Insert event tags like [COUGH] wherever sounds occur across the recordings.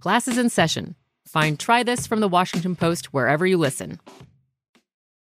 Class is in session. Find Try This from the Washington Post wherever you listen.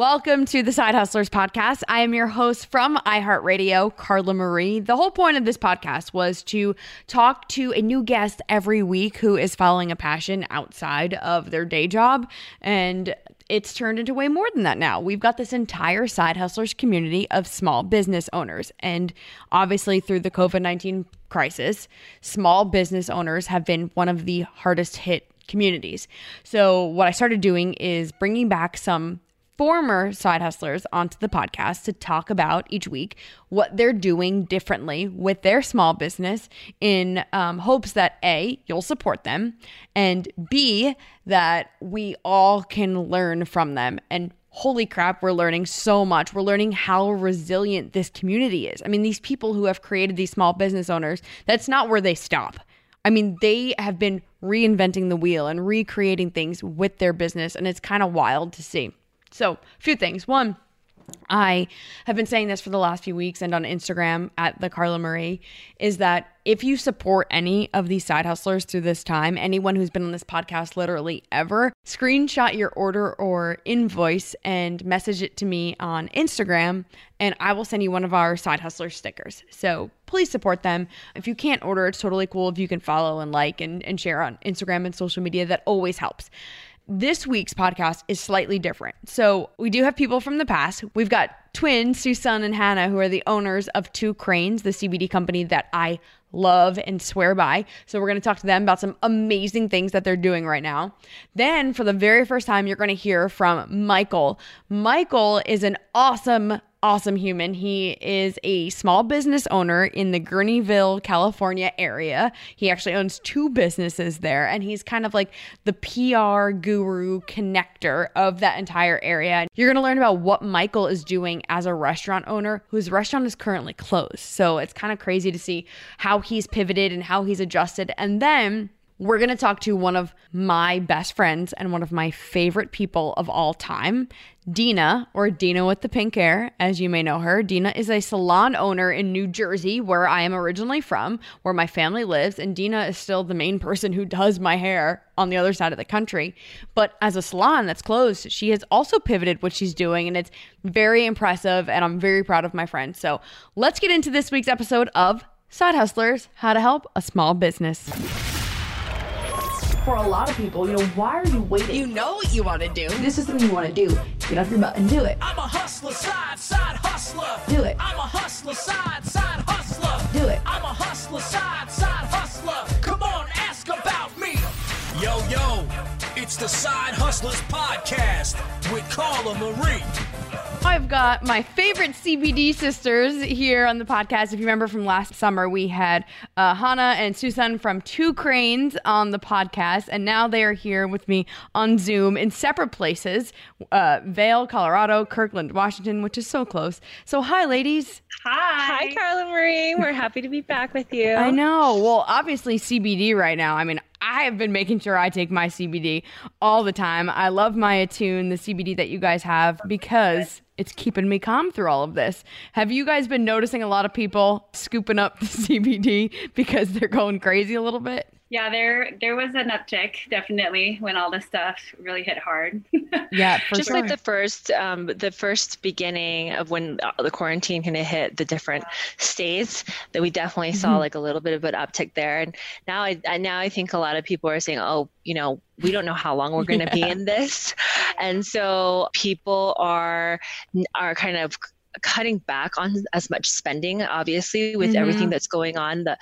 Welcome to the Side Hustlers podcast. I am your host from iHeartRadio, Carla Marie. The whole point of this podcast was to talk to a new guest every week who is following a passion outside of their day job. And it's turned into way more than that now. We've got this entire Side Hustlers community of small business owners. And obviously, through the COVID 19 crisis, small business owners have been one of the hardest hit communities. So, what I started doing is bringing back some former side hustlers onto the podcast to talk about each week what they're doing differently with their small business in um, hopes that A, you'll support them, and B, that we all can learn from them. And holy crap, we're learning so much. We're learning how resilient this community is. I mean, these people who have created these small business owners, that's not where they stop. I mean, they have been reinventing the wheel and recreating things with their business, and it's kind of wild to see. So, a few things. One, I have been saying this for the last few weeks and on Instagram at the Carla Marie is that if you support any of these side hustlers through this time, anyone who's been on this podcast literally ever, screenshot your order or invoice and message it to me on Instagram, and I will send you one of our side hustler stickers. So please support them. If you can't order, it's totally cool if you can follow and like and, and share on Instagram and social media. That always helps this week's podcast is slightly different. So we do have people from the past. We've got twins, Susan and Hannah, who are the owners of Two Cranes, the CBD company that I love and swear by. So we're going to talk to them about some amazing things that they're doing right now. Then for the very first time, you're going to hear from Michael. Michael is an awesome awesome human. He is a small business owner in the Guerneville, California area. He actually owns two businesses there, and he's kind of like the PR guru connector of that entire area. You're going to learn about what Michael is doing as a restaurant owner whose restaurant is currently closed. So it's kind of crazy to see how he's pivoted and how he's adjusted. And then we're going to talk to one of my best friends and one of my favorite people of all time, Dina, or Dina with the pink hair, as you may know her. Dina is a salon owner in New Jersey, where I am originally from, where my family lives, and Dina is still the main [LAUGHS] person who does my hair on the other side of the country. But as a salon that's closed, she has also pivoted what she's doing, and it's very impressive, and I'm very proud of my friend. So let's get into this week's episode of Side Hustlers How to Help a Small Business for a lot of people, you know, why are you waiting? You know what you want to do. This is something you want to do. Get off your butt and do it. I'm a hustler, side, side hustler. Do it. I'm a hustler, side, side hustler. Do it. I'm a hustler, side, side hustler. Come on, ask about me. Yo, yo, it's the Side Hustlers Podcast with Carla Marie. I've got my favorite CBD sisters here on the podcast. If you remember from last summer, we had uh, Hannah and Susan from Two Cranes on the podcast, and now they are here with me on Zoom in separate places uh, Vail, Colorado, Kirkland, Washington, which is so close. So, hi, ladies. Hi. Hi, Carla Marie. We're happy to be back with you. I know. Well, obviously, CBD right now. I mean, I have been making sure I take my CBD all the time. I love my Attune, the CBD that you guys have, because it's keeping me calm through all of this. Have you guys been noticing a lot of people scooping up [LAUGHS] the CBD because they're going crazy a little bit? Yeah, there there was an uptick definitely when all this stuff really hit hard. [LAUGHS] yeah, just sure. like the first um, the first beginning of when the quarantine kind of hit the different states, that we definitely saw mm-hmm. like a little bit of an uptick there. And now I now I think a lot of people are saying, oh, you know, we don't know how long we're going [LAUGHS] to yeah. be in this, and so people are are kind of cutting back on as much spending obviously with mm-hmm. everything that's going on the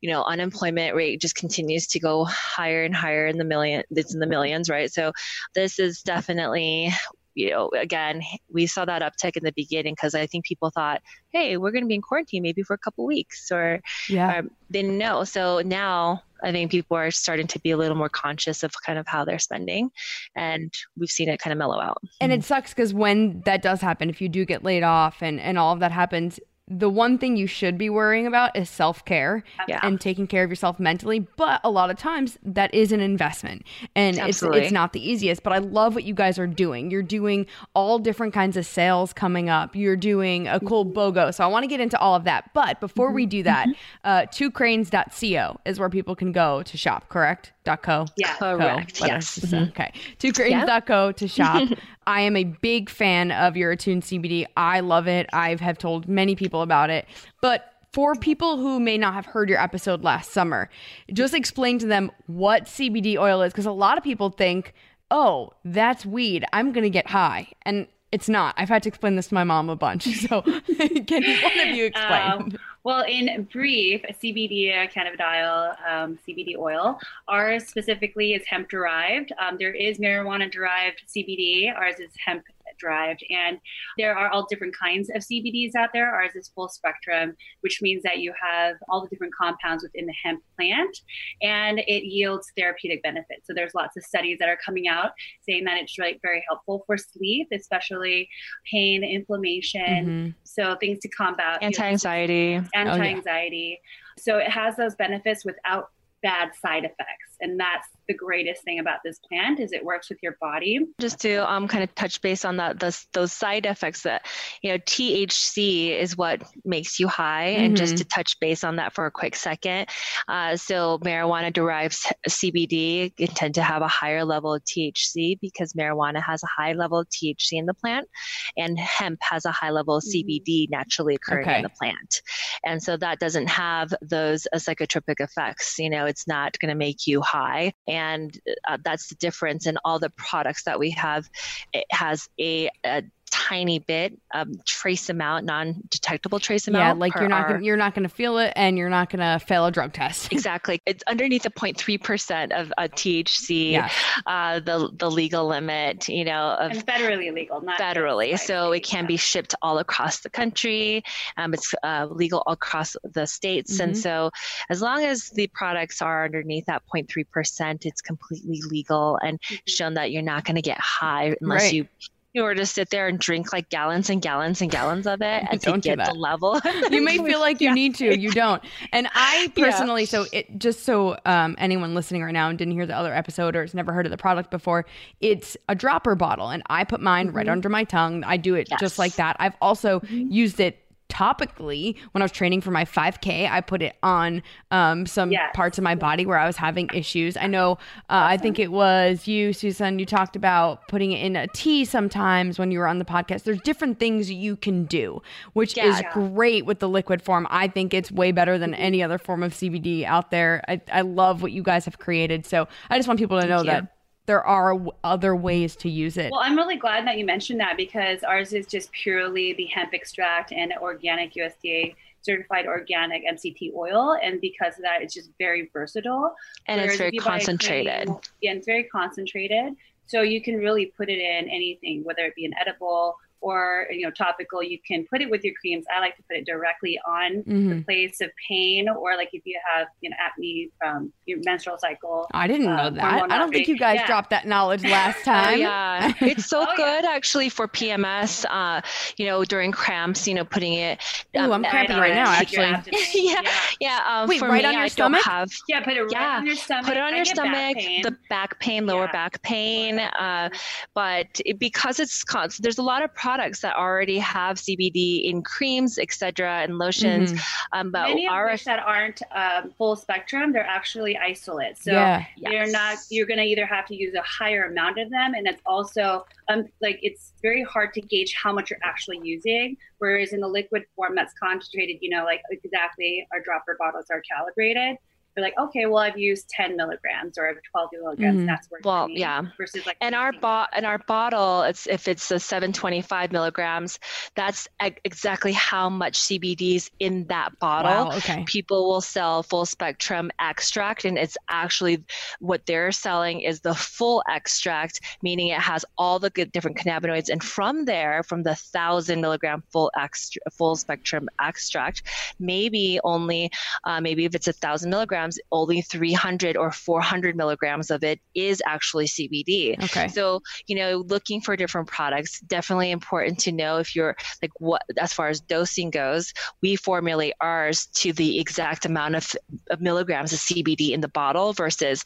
you know unemployment rate just continues to go higher and higher in the million it's in the millions right so this is definitely you know, again, we saw that uptick in the beginning because I think people thought, hey, we're going to be in quarantine maybe for a couple weeks, or, yeah. Or they didn't know. So now I think people are starting to be a little more conscious of kind of how they're spending, and we've seen it kind of mellow out. And it sucks because when that does happen, if you do get laid off and and all of that happens, the one thing you should be worrying about is self care yeah. and taking care of yourself mentally. But a lot of times that is an investment and it's, it's not the easiest. But I love what you guys are doing. You're doing all different kinds of sales coming up, you're doing a cool mm-hmm. BOGO. So I want to get into all of that. But before we do that, mm-hmm. uh, twocranes.co is where people can go to shop, correct? Co. Yeah, correct. yes. Mm-hmm. Okay. Twocranes.co to shop. [LAUGHS] I am a big fan of your Attune CBD. I love it. I have told many people about it. But for people who may not have heard your episode last summer, just explain to them what CBD oil is because a lot of people think, oh, that's weed. I'm going to get high. And it's not. I've had to explain this to my mom a bunch. [LAUGHS] So, [LAUGHS] can one of you explain? Um, well, in brief, CBD cannabidiol um, CBD oil. Ours specifically is hemp derived. Um, there is marijuana derived CBD. Ours is hemp derived. And there are all different kinds of CBDs out there. Ours is full spectrum, which means that you have all the different compounds within the hemp plant and it yields therapeutic benefits. So there's lots of studies that are coming out saying that it's really very helpful for sleep, especially pain, inflammation. Mm-hmm. So things to combat anti anxiety. Anti anxiety. Oh, yeah. So it has those benefits without bad side effects. And that's the greatest thing about this plant is it works with your body. Just to um, kind of touch base on that, those, those side effects that, you know, THC is what makes you high. Mm-hmm. And just mm-hmm. to touch base on that for a quick second. Uh, so marijuana derives CBD tend to have a higher level of THC because marijuana has a high level of THC in the plant and hemp has a high level of mm-hmm. CBD naturally occurring okay. in the plant. And so that doesn't have those uh, psychotropic effects. You know, it's not going to make you high. And uh, that's the difference in all the products that we have. It has a, a tiny bit um, trace amount non-detectable trace amount yeah like you're not gonna, you're not going to feel it and you're not going to fail a drug test [LAUGHS] exactly it's underneath the 0.3% of a thc yes. uh, the the legal limit you know of and federally legal not federally so it can be shipped all across the country um, it's uh, legal across the states mm-hmm. and so as long as the products are underneath that 0.3% it's completely legal and mm-hmm. shown that you're not going to get high unless right. you you were to sit there and drink like gallons and gallons and gallons of it [LAUGHS] and to get the level. [LAUGHS] you may feel like you need to, you don't. And I [LAUGHS] personally, yeah. so it just so um, anyone listening right now and didn't hear the other episode or has never heard of the product before, it's a dropper bottle, and I put mine mm-hmm. right under my tongue. I do it yes. just like that. I've also mm-hmm. used it topically when I was training for my 5K. I put it on um, some yes. parts of my body where I was having issues. I know, uh, I think it was you, Susan, you talked about putting it in a tea sometimes when you were on the podcast. There's different things you can do, which yeah, is yeah. great with the liquid form. I think it's way better than any other form of CBD out there. I, I love what you guys have created. So I just want people to know that there are other ways to use it. Well, I'm really glad that you mentioned that because ours is just purely the hemp extract and organic USDA certified organic MCT oil, and because of that, it's just very versatile. And Whereas it's very if you buy a concentrated. cream- yeah, it's very concentrated. So you can really put it in anything, whether it be an edible or you know topical. You can put it with your creams. I like to put it directly on the Mhm. place of pain, or like if you have you know acne from your menstrual cycle. I didn't know um, that. I don't think you guys yeah. dropped that knowledge [LAUGHS] last Oh, time. yeah, [LAUGHS] it's so Oh, yeah. good actually for PMS. Uh, you know, during cramps, you know, putting it. Ooh, I'm cramping right now, actually. [LAUGHS] yeah, yeah. yeah. Um, Wait, for right me, on your I stomach? don't have. Yeah, put it right Yeah, on your stomach. Put it on I your get back stomach, the back pain, lower Yeah. back pain. Uh, but it, because it's con- there's a lot of products that already have CBD in creams, etc., and lotions. Mhm. Um, but Many of our which that aren't um, full spectrum, they're actually isolate. So Yeah. you're not you're going to either have to use a higher amount of them, and it's also um, like it's very hard to gauge how much you're actually using. Whereas in the liquid form that's concentrated, you know, like exactly our dropper bottles are calibrated. You're like, okay, well, I've used 10 milligrams or I have 12 milligrams. Mhm. That's worth Well, yeah. Versus like and our 15. bot and our bottle it's if it's a 725 milligrams that's e- exactly how much cbd's in that bottle Wow, okay. people will sell full spectrum extract and it's actually what they're selling is the full extract meaning it has all the good different cannabinoids and from there from the thousand milligram full extra full spectrum extract maybe only uh, maybe if it's a thousand milligrams only 300 or 400 milligrams of it is actually cbd Okay. so, you know, looking for different products, definitely important to know if you're like what, as far as dosing goes, we formulate ours to the exact amount of, of milligrams of CBD in the bottle versus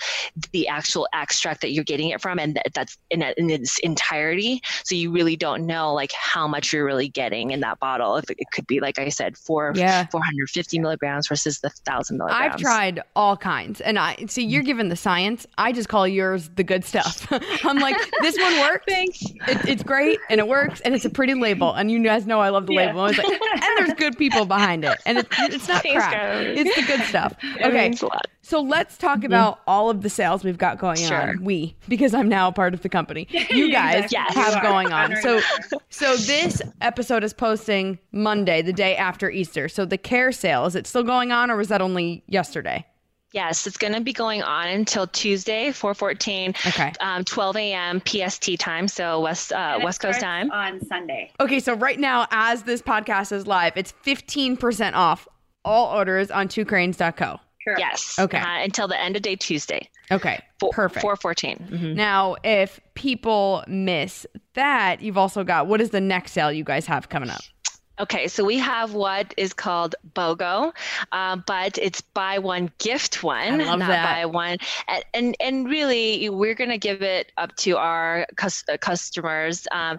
the actual extract that you're getting it from. And that, that's in, in its entirety. So you really don't know like how much you're really getting in that bottle. If it, it could be, like I said, four, Yeah. 450 milligrams versus the thousand milligrams. I've tried all kinds, and I see you're given the science. I just call yours the good stuff. [LAUGHS] I'm like, this one works. Thanks. It, it's great, and it works, and it's a pretty label. And you guys know I love the Yeah. label. Was like, and there's good people behind it, and it's it's not Thanks, crap. It's the good stuff. Okay, means a lot. so let's talk about all of the sales we've got going Sure. on. We, because I'm now a part of the company. [LAUGHS] You guys Exactly. Yes. have You going on. So, so this episode is posting Monday, the day after Easter. So the care sale is it still going on, or was that only yesterday? Yes, it's going to be going on until Tuesday, 414, Okay. um, 12 a.m. PST time, so West uh, And it West Coast time. on Sunday. Okay, so right now, as this podcast is live, it's 15% off all orders on twocranes.co. Correct. Yes. Okay. Uh, until the end of day Tuesday. Okay, Four, perfect. 414. Mhm. Now, if people miss that, you've also got what is the next sale you guys have coming up? Okay, so we have what is called BOGO, uh, but it's buy one gift one, not that. buy one. And and, and really, we're going to give it up to our cus- uh, customers. Um,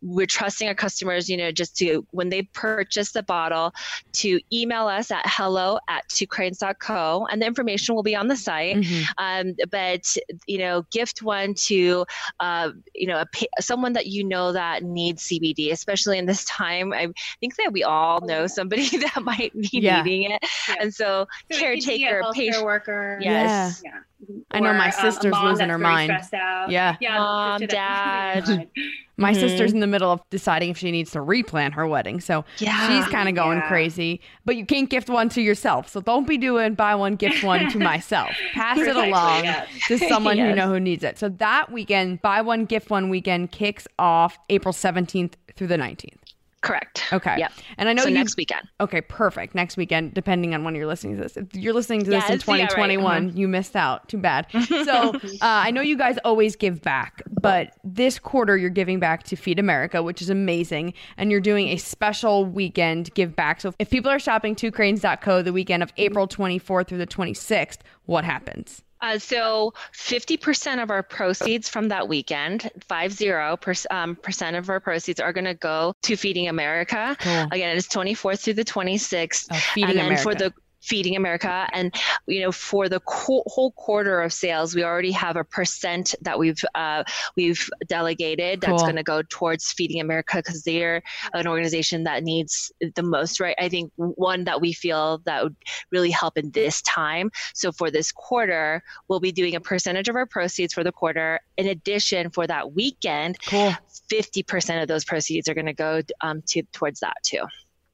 we're trusting our customers, you know, just to when they purchase the bottle, to email us at hello at twocranes.co, and the information will be on the site. Mm-hmm. Um, but you know, gift one to uh, you know a, someone that you know that needs CBD, especially in this time. I think that we all know somebody [LAUGHS] that might be Yeah. needing it, Yeah. and so, So it could be a caretaker, healthcare patient. worker. Yes. Yeah. I know my Or, um, sister's mom losing that's her very mind. out. Yeah. Yeah. Mom, sister dad. losing her mind. My Mhm. sister's in the middle of deciding if she needs to replan her wedding. So Yeah. she's kind of going Yeah. crazy. But you can't gift one to yourself. So don't be doing buy one, gift one to [LAUGHS] myself. Pass it along yes. to [LAUGHS] someone you Yes. know who needs it. So that weekend, buy one, gift one weekend kicks off April 17th through the 19th. Correct. Okay. Yep. And I know so you next weekend. Okay, perfect. Next weekend, depending on when you're listening to this. If you're listening to this Yeah, in it's- yeah, right. 2021, you missed out. Too bad. [LAUGHS] So uh, I know you guys always give back, but this quarter you're giving back to Feed America, which is amazing. And you're doing a special weekend give back. So if people are shopping twocranes.co the weekend of April 24th through the 26th, what happens? Uh, so 50% of our proceeds from that weekend, 50 per, um, percent of our proceeds are going to go to Feeding America. Cool. Again, it's 24th through the 26th. Oh, Feeding and then America. for the Feeding America, and you know, for the co- whole quarter of sales, we already have a percent that we've uh, we've delegated that's going to go towards Feeding America because they're an organization that needs the most, right? I think one that we feel that would really help in this time. So for this quarter, we'll be doing a percentage of our proceeds for the quarter. In addition, for that weekend, Cool. 50% of those proceeds are going to go um, to towards that too.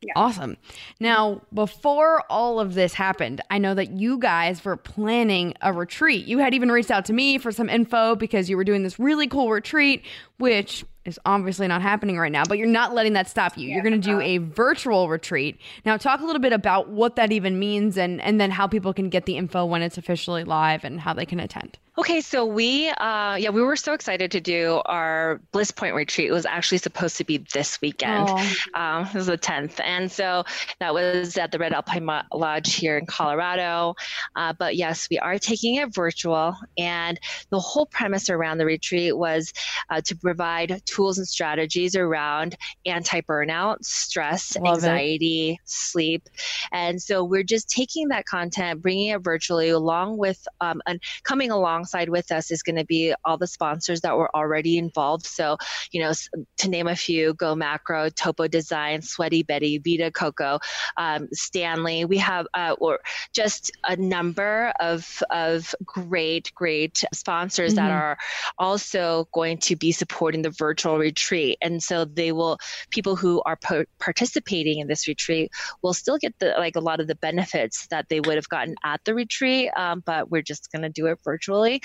Yeah. Awesome. Now, before all of this happened, I know that you guys were planning a retreat. You had even reached out to me for some info because you were doing this really cool retreat, which is obviously not happening right now, but you're not letting that stop you. you're going to do uh-huh. a virtual retreat. Now, talk a little bit about what that even means and, and then how people can get the info when it's officially live and how they can attend. Okay, so we, uh, yeah, we were so excited to do our Bliss Point retreat. It was actually supposed to be this weekend. Um, it was the 10th. And so that was at the Red Alpine Lodge here in Colorado. Uh, but yes, we are taking it virtual. And the whole premise around the retreat was uh, to provide tools and strategies around anti burnout, stress, Love anxiety, it. sleep. And so we're just taking that content, bringing it virtually along with, um, and coming along alongside with us is going to be all the sponsors that were already involved. So, you know, to name a few, Go Macro, Topo Design, Sweaty Betty, Vita Coco, um, Stanley. We have uh, or just a number of of great, great sponsors mm-hmm. that are also going to be supporting the virtual retreat. And so they will people who are po- participating in this retreat will still get the like a lot of the benefits that they would have gotten at the retreat, um, but we're just going to do it virtually.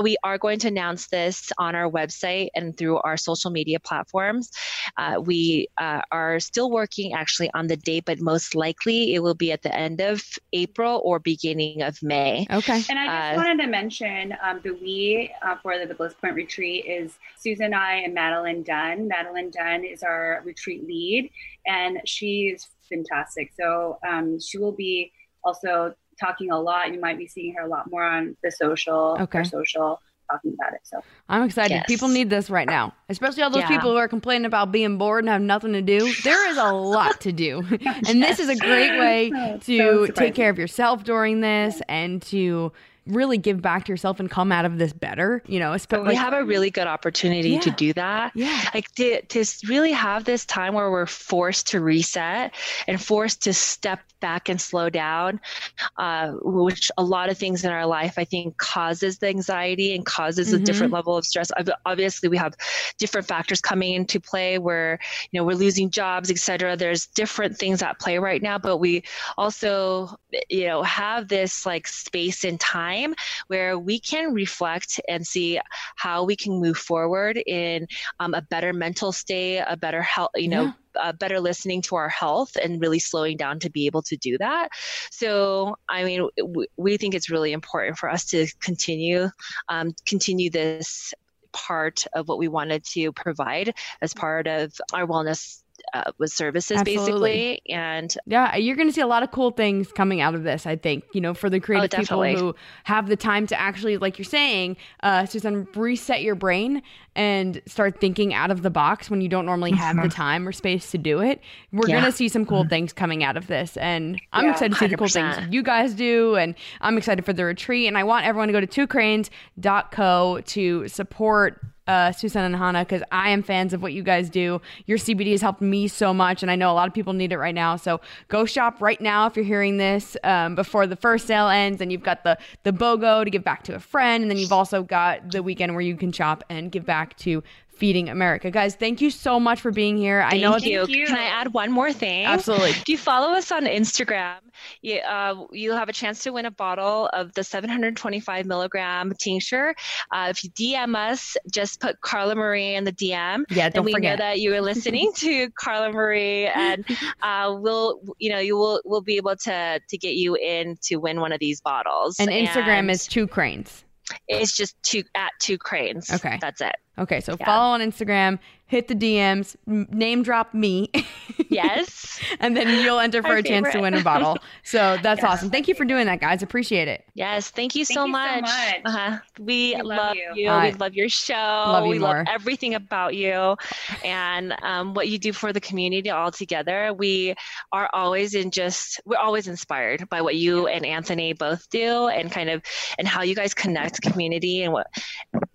We are going to announce this on our website and through our social media platforms. Uh, we uh, are still working actually on the date, but most likely it will be at the end of April or beginning of May. Okay. And I just uh, wanted to mention um, the we uh, for the, the Bliss Point retreat is Susan I and Madeline Dunn. Madeline Dunn is our retreat lead, and she's fantastic. So um, she will be also talking a lot. You might be seeing her a lot more on the social, okay. social talking about it. So I'm excited. Yes. People need this right now, especially all those yeah. people who are complaining about being bored and have nothing to do. There is a lot to do, [LAUGHS] and this is a great [LAUGHS] way oh, to so take care of yourself during this and to really give back to yourself and come out of this better, you know, especially we have a really good opportunity yeah. to do that. Yeah. Like to, to really have this time where we're forced to reset and forced to step back and slow down, uh, which a lot of things in our life, I think causes the anxiety and causes mm-hmm. a different level of stress. Obviously we have different factors coming into play where, you know, we're losing jobs, etc. There's different things at play right now, but we also, you know, have this like space and time time where we can reflect and see how we can move forward in um, a better mental state, a better health, you know. Yeah. Uh, better listening to our health and really slowing down to be able to do that. So, I mean, we think it's really important for us to continue um, continue this part of what we wanted to provide as part of our wellness uh, with services Absolutely. basically and yeah you're going to see a lot of cool things coming out of this i think you know for the creative oh, people who have the time to actually like you're saying uh susan reset your brain and start thinking out of the box when you don't normally have the mm-hmm. time or space to do it we're yeah. going to see some cool mm-hmm. things coming out of this and i'm yeah, excited to see 100%. the cool things you guys do and i'm excited for the retreat and i want everyone to go to twocranes.co to support uh, Susan and Hannah because I am fans of what you guys do. Your CBD has helped me so much, and I know a lot of people need it right now. So go shop right now if you're hearing this um, before the first sale ends, and you've got the the BOGO to give back to a friend, and then you've also got the weekend where you can shop and give back to Feeding America. Guys, thank you so much for being here. Thank I know you. you. Can I add one more thing? Absolutely. If you follow us on Instagram, you, uh, you'll have a chance to win a bottle of the 725 milligram tincture. Uh, if you DM us, just put Carla Marie in the DM. Yeah, don't and we forget. know that you are listening to [LAUGHS] Carla Marie, and uh, we'll, you know, you will we'll be able to to get you in to win one of these bottles. And Instagram and is two cranes. It's just two at two cranes. Okay, that's it. Okay, so yeah. follow on Instagram, hit the DMs, name drop me. yes. [LAUGHS] and then you'll enter for Our a favorite. chance to win a bottle. So [LAUGHS] that's yes. awesome. Thank you for doing that, guys. Appreciate it. Yes, thank you, thank so, you much. so, much. Uh-huh. We, we, love, love you. you. Right. We love your show. Love you we more. love everything about you and um, what you do for the community all together. We are always in just, we're always inspired by what you and Anthony both do and kind of, and how you guys connect community and what,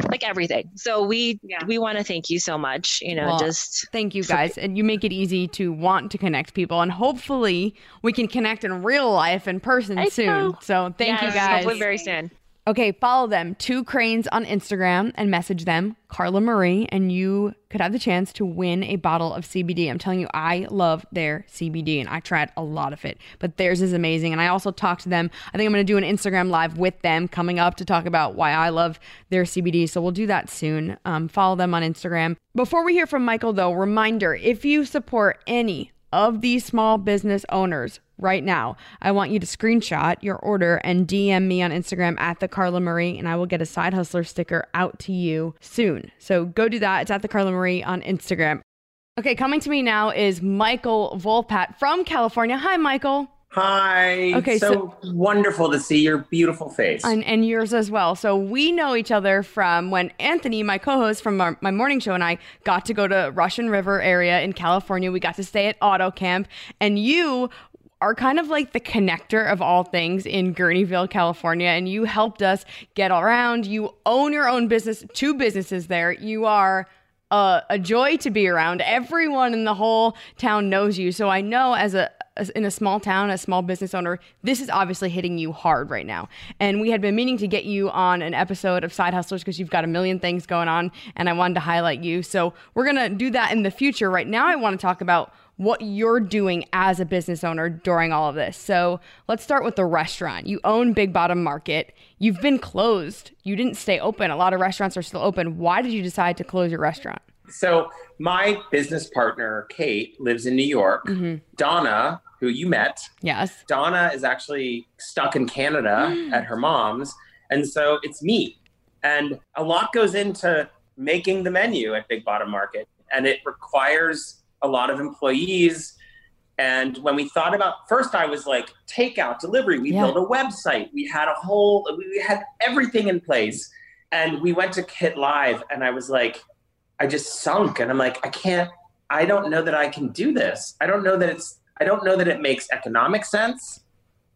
like everything. So we, yeah. we want to thank you so much. You know, well, just thank you guys, and you make it easy to want to connect people, and hopefully we can connect in real life in person I soon. Know. So thank yes, you guys. Hopefully very soon. Okay, follow them, Two Cranes on Instagram, and message them, Carla Marie, and you could have the chance to win a bottle of CBD. I'm telling you, I love their CBD, and I tried a lot of it, but theirs is amazing. And I also talked to them. I think I'm going to do an Instagram live with them coming up to talk about why I love their CBD. So we'll do that soon. Um, follow them on Instagram. Before we hear from Michael, though, reminder if you support any of these small business owners, right now. I want you to screenshot your order and DM me on Instagram at the Carla Marie, and I will get a side hustler sticker out to you soon. So go do that. It's at the Carla Marie on Instagram. Okay, coming to me now is Michael Volpatt from California. Hi, Michael. Hi. Okay, so, so- wonderful to see your beautiful face. And, and yours as well. So we know each other from when Anthony, my co-host from our, my morning show, and I got to go to Russian River area in California. We got to stay at Auto Camp, and you are kind of like the connector of all things in Guerneville, California, and you helped us get around. You own your own business, two businesses there. You are a, a joy to be around. Everyone in the whole town knows you. So I know as a in a small town, a small business owner, this is obviously hitting you hard right now. And we had been meaning to get you on an episode of Side Hustlers because you've got a million things going on, and I wanted to highlight you. So we're gonna do that in the future. Right now, I want to talk about what you're doing as a business owner during all of this. So let's start with the restaurant. You own Big Bottom Market. You've been closed. You didn't stay open. A lot of restaurants are still open. Why did you decide to close your restaurant? So my business partner Kate lives in New York. Mm-hmm. Donna, who you met, Yes. Donna is actually stuck in Canada [GASPS] at her mom's, and so it's me. And a lot goes into making the menu at Big Bottom Market, and it requires a lot of employees. And when we thought about first, I was like takeout, delivery. We Yeah. built a website. We had a whole, we had everything in place. And we went to Kit Live, and I was like, I just sunk, and I'm like, I can't. I don't know that I can do this. I don't know that it's. I don't know that it makes economic sense.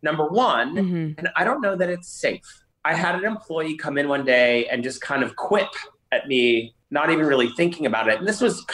Number one, Mhm. and I don't know that it's safe. I had an employee come in one day and just kind of quip at me, not even really thinking about it. And this was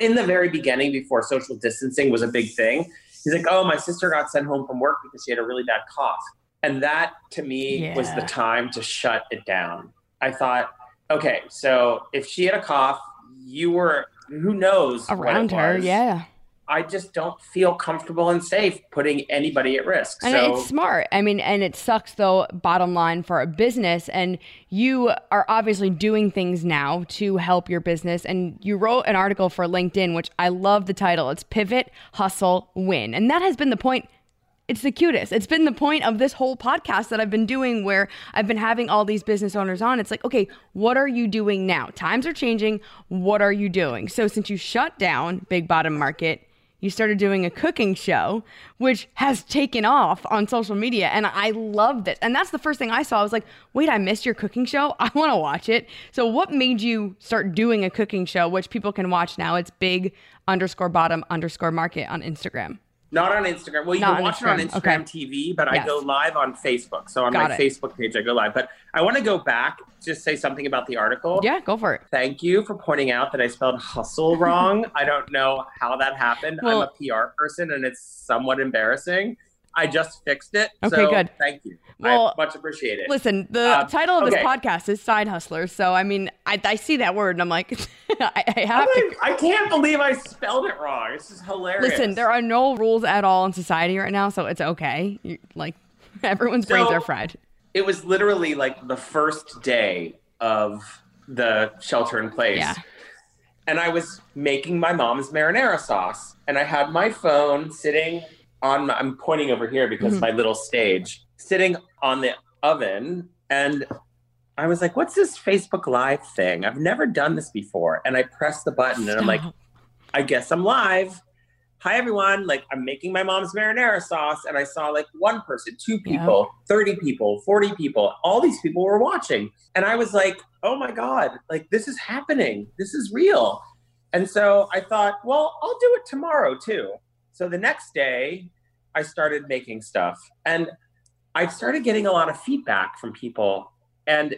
in the very beginning before social distancing was a big thing. He's like, "Oh, my sister got sent home from work because she had a really bad cough." And that to me was the time to shut it down. I thought, okay, so if she had a cough, you were who knows Around her, was. yeah. I just don't feel comfortable and safe putting anybody at risk. And so it's smart. I mean, and it sucks though, bottom line for a business. And you are obviously doing things now to help your business. And you wrote an article for LinkedIn, which I love the title. It's Pivot, Hustle, Win. And that has been the point. It's the cutest. It's been the point of this whole podcast that I've been doing where I've been having all these business owners on. It's like, okay, what are you doing now? Times are changing. What are you doing? So since you shut down Big Bottom Market, you started doing a cooking show, which has taken off on social media. And I loved it. And that's the first thing I saw. I was like, wait, I missed your cooking show. [LAUGHS] I want to watch it. So, what made you start doing a cooking show, which people can watch now? It's big underscore bottom underscore market on Instagram. Not on Instagram. Well, you Not can watch it on Instagram. Instagram Okay. TV, but I go live on Facebook. So on Got my it. Facebook page, I go live. But I want to go back, just say something about the article. Yeah, go for it. Thank you for pointing out that I spelled hustle wrong. [LAUGHS] I don't know how that happened. Well- I'm a PR person and it's somewhat embarrassing. I just fixed it. Okay, so good. Thank you. Well, I much appreciate it. Listen, the Um, title of this podcast is Side Hustler. So, I mean, I, I see that word and I'm like, [LAUGHS] I, I have I'm to. I can't believe I spelled it wrong. This is hilarious. Listen, there are no rules at all in society right now, so it's okay. You, like, [LAUGHS] everyone's brains are fried. it was literally like the first day of the shelter in place. Yeah. And I was making my mom's marinara sauce, and I had my phone sitting on. My, I'm pointing over here because Mhm. my little stage sitting on the oven, and I was like, "What's this Facebook Live thing? I've never done this before." And I pressed the button, and I'm like, I guess I'm live. Hi everyone, like I'm making my mom's marinara sauce and I saw like one person, two Yeah. people, 30 people, 40 people. All these people were watching. And I was like, "Oh my god, like this is happening. This is real." And so I thought, "Well, I'll do it tomorrow too." So the next day, I started making stuff and I started getting a lot of feedback from people and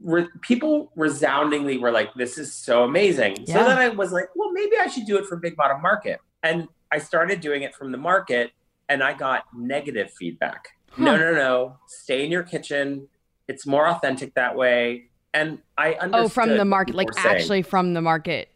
re- people resoundingly were like, "This is so amazing." Yeah. So then I was like, "Well, maybe I should do it for Big Bottom Market." And I started doing it from the market, and I got negative feedback. No, no, no. Stay in your kitchen. It's more authentic that way. And I understood. Oh, from the market, like actually from the market,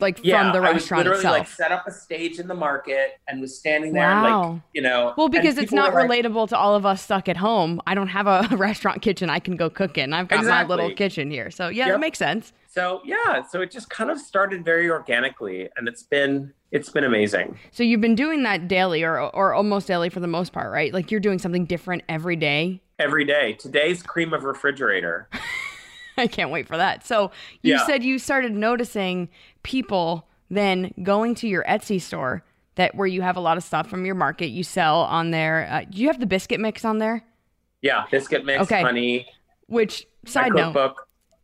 like yeah, from the I restaurant literally itself. like set up a stage in the market and was standing there Wow. like you know. well, because it's not were like- relatable to all of us stuck at home. I don't have a [LAUGHS] restaurant kitchen I can go cook in. I've got my little kitchen here. So yeah, Yep. that makes sense. So yeah, so it just kind of started very organically, and it's been it's been amazing. So you've been doing that daily or or almost daily for the most part, right? Like you're doing something different every day. Every day. Today's cream of refrigerator. [LAUGHS] I can't wait for that. So you Yeah. said you started noticing people then going to your Etsy store that where you have a lot of stuff from your market you sell on there. Uh, do you have the biscuit mix on there? Yeah, biscuit mix, Okay. honey. Which side note,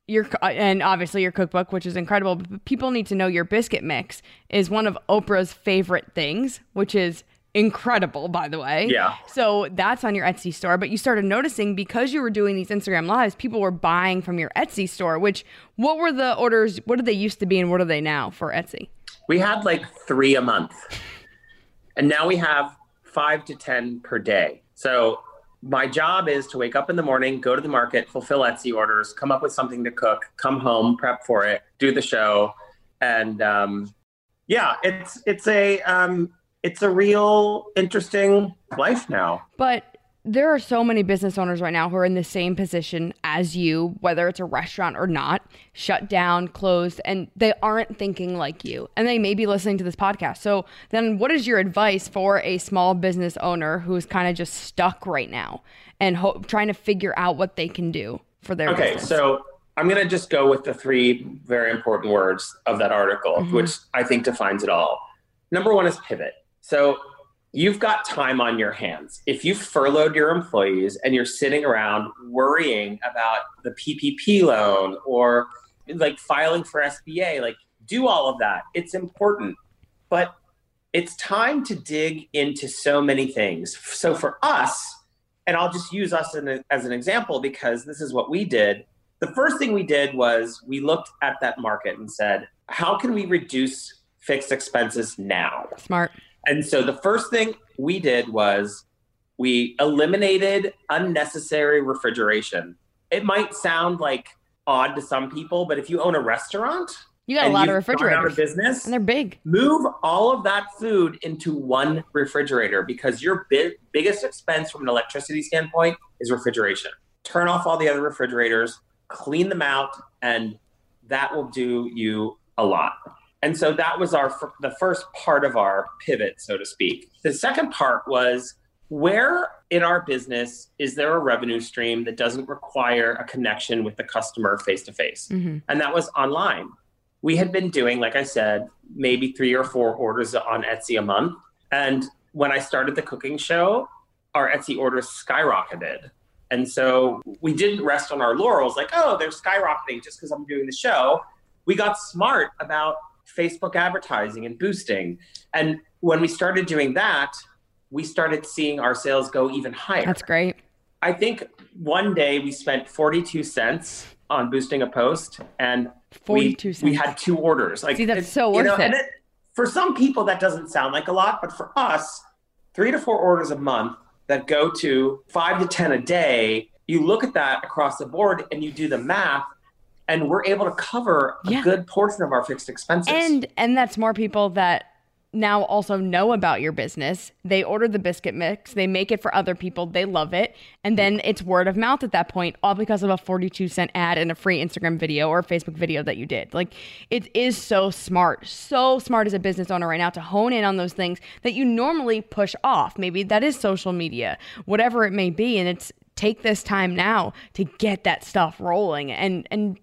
your uh, and obviously your cookbook, which is incredible. But people need to know your biscuit mix is one of Oprah's favorite things, which is incredible, by the way. Yeah. So that's on your Etsy store. But you started noticing because you were doing these Instagram lives, people were buying from your Etsy store. Which what were the orders? What did they used to be, and what are they now for Etsy? We had like three a month, and now we have five to ten per day. So my job is to wake up in the morning, go to the market, fulfill Etsy orders, come up with something to cook, come home, prep for it, do the show, and um, yeah, it's it's a um, it's a real interesting life now. But there are so many business owners right now who are in the same position as you, whether it's a restaurant or not, shut down, closed, and they aren't thinking like you. And they may be listening to this podcast. So then what is your advice for a small business owner who's kind of just stuck right now and ho- trying to figure out what they can do for their Okay, business? so I'm going to just go with the three very important words of that article, Mhm. which I think defines it all. Number one is pivot. So you've got time on your hands. If you furloughed your employees and you're sitting around worrying about the PPP loan or like filing for SBA, like do all of that. It's important. But it's time to dig into so many things. So for us, and I'll just use us a- as an example because this is what we did. The first thing we did was we looked at that market and said, how can we reduce fixed expenses now? Smart. And so the first thing we did was we eliminated unnecessary refrigeration. It might sound like odd to some people, but if you own a restaurant, You got a lot of out refrigerators. of business, and they're big. move all of that food into one refrigerator because your big, biggest expense from an electricity standpoint is refrigeration. Turn off all the other refrigerators, clean them out, and that will do you a lot. And so that was our the first part of our pivot, so to speak. The second part was where in our business is there a revenue stream that doesn't require a connection with the customer face to face? And that was online. We had been doing, like I said, maybe three or four orders on Etsy a month. And when I started the cooking show, our Etsy orders skyrocketed. And so we didn't rest on our laurels, like, oh, they're skyrocketing just because I'm doing the show. We got smart about Facebook advertising and boosting. And when we started doing that, we started seeing our sales go even higher. That's great. I think one day we spent 42 cents on boosting a post and 42 we, cents. we had two orders. Like See, that's so you worth know, it. and For some people that doesn't sound like a lot, but for us, three to four orders a month that go to five to 10 a day, you look at that across the board and you do the math and we're able to cover a good portion of our fixed expenses. And and that's more people that now also know about your business. They order the biscuit mix, they make it for other people, they love it, and then it's word of mouth at that point, all because of a 42 cent ad and a free Instagram video or Facebook video that you did. Like it is so smart, so smart as a business owner right now to hone in on those things that you normally push off. Maybe that is social media, whatever it may be, and it's take this time now to get that stuff rolling and and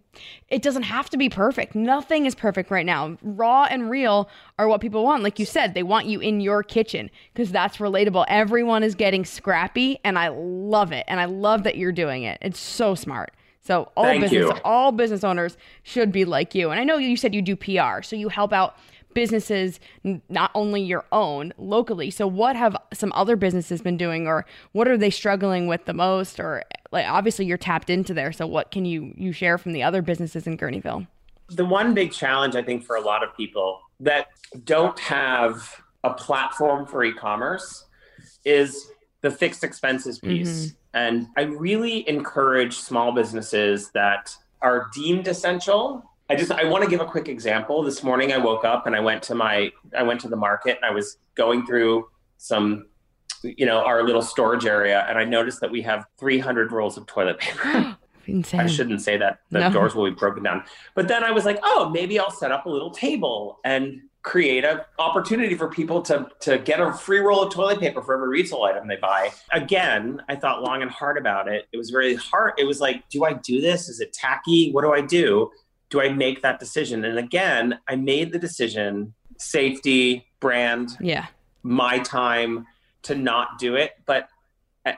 it doesn't have to be perfect. Nothing is perfect right now. Raw and real are what people want. Like you said, they want you in your kitchen because that's relatable. Everyone is getting scrappy and I love it. And I love that you're doing it. It's so smart. So all Thank business you. all business owners should be like you. And I know you said you do PR, so you help out businesses not only your own locally. So what have some other businesses been doing or what are they struggling with the most or like obviously you're tapped into there. So what can you you share from the other businesses in Guerneville? the one big challenge I think for a lot of people that don't have a platform for e-commerce is the fixed expenses piece. Mm-hmm. And I really encourage small businesses that are deemed essential. I just I want to give a quick example. This morning I woke up and I went to my I went to the market and I was going through some you know our little storage area and I noticed that we have 300 rolls of toilet paper. [GASPS] Insane. I shouldn't say that. The No. doors will be broken down. But then I was like, oh, maybe I'll set up a little table and create an opportunity for people to to get a free roll of toilet paper for every retail item they buy. Again, I thought long and hard about it. It was very hard. It was like, do I do this? Is it tacky? What do I do? Do I make that decision? And again, I made the decision, safety, brand, Yeah. my time to not do it. But,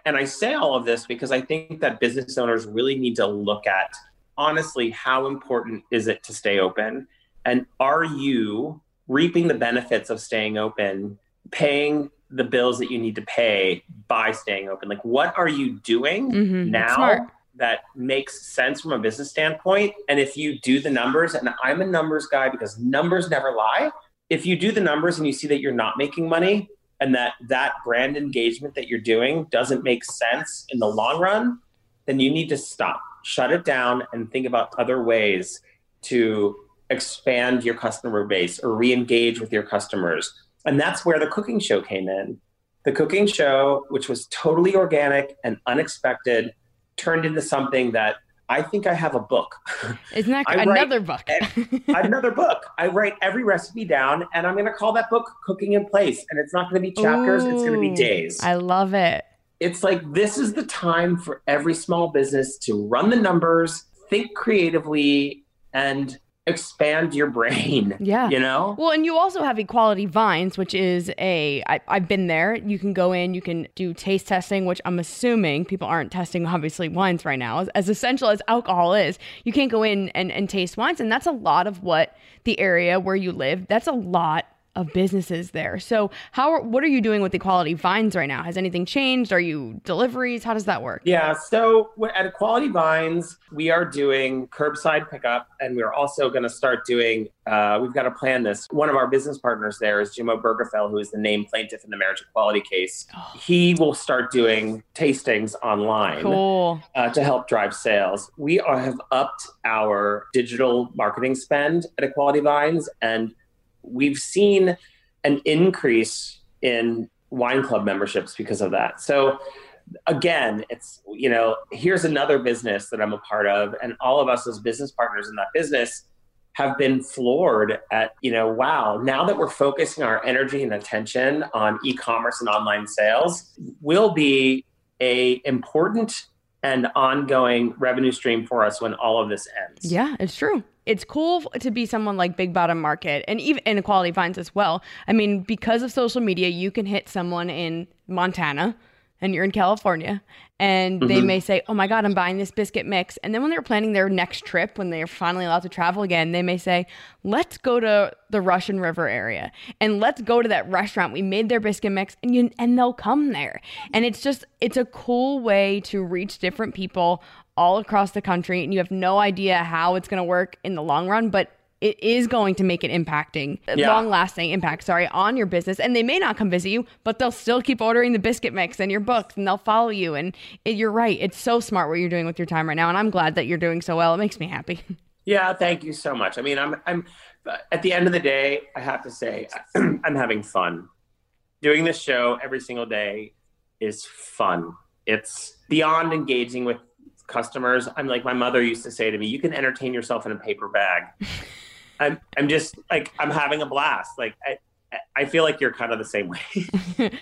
and I say all of this because I think that business owners really need to look at honestly, how important is it to stay open? And are you reaping the benefits of staying open, paying the bills that you need to pay by staying open? Like, what are you doing Mhm, now smart. That makes sense from a business standpoint? And if you do the numbers, and I'm a numbers guy because numbers never lie. If you do the numbers and you see that you're not making money and that that brand engagement that you're doing doesn't make sense in the long run, then you need to stop, shut it down, and think about other ways to expand your customer base or re-engage with your customers. And that's where the cooking show came in. The cooking show, which was totally organic and unexpected, turned into something that I think I have a book. Isn't that [LAUGHS] another book? [LAUGHS] another book. I write every recipe down and I'm going to call that book Cooking in Place. And it's not going to be chapters, it's going to be days I love it. it's like this is the time for every small business to run the numbers, think creatively, and expand your brain. [LAUGHS] Yeah. You know? Well, and you also have Equality Vines, which is a, I, I've been there. You can go in, you can do taste testing, which I'm assuming people aren't testing, obviously, wines right now. As, as essential as alcohol is, you can't go in and, and taste wines. And that's a lot of what the area where you live, that's a lot of businesses there. So, how, are- what are you doing with Equality Vines right now? Has anything changed? Are you deliveries? How does that work? Yeah, so at Equality Vines, we are doing curbside pickup, and we're also going to start doing. Uh, we've got to plan this. One of our business partners there is Jim Obergefell, who is the named plaintiff in the marriage equality case. He will start doing tastings online Cool. uh, to help drive sales. We are, have upped our digital marketing spend at Equality Vines, and we've seen an increase in wine club memberships because of that. So again, it's you know, here's another business that I'm a part of, and all of us as business partners in that business have been floored at you know wow now that we're focusing our energy and attention on e-commerce and online sales will be a important and ongoing revenue stream for us when all of this ends Yeah, it's true. It's cool to be someone like Big Bottom Market and even in Equality Vines as well. I mean, because of social media, you can hit someone in Montana and you're in California and they Mhm. may say, Oh my God, I'm buying this biscuit mix. And then when they're planning their next trip, when they're finally allowed to travel again, they may say, Let's go to the Russian River area and let's go to that restaurant. We made their biscuit mix and you and they'll come there. And it's just it's a cool way to reach different people all across the country and you have no idea how it's going to work in the long run but it is going to make an impacting Yeah. long lasting impact sorry on your business and they may not come visit you but they'll still keep ordering the biscuit mix and your books and they'll follow you and it, you're right it's so smart what you're doing with your time right now and i'm glad that you're doing so well it makes me happy [LAUGHS] Yeah, thank you so much. I mean, I'm I'm at the end of the day, I have to say [CLEARS THROAT] I'm having fun. Doing this show every single day is fun. It's beyond engaging with customers. I'm like my mother used to say to me, you can entertain yourself in a paper bag. [LAUGHS] I'm I'm just like I'm having a blast. Like I I feel like you're kind of the same way.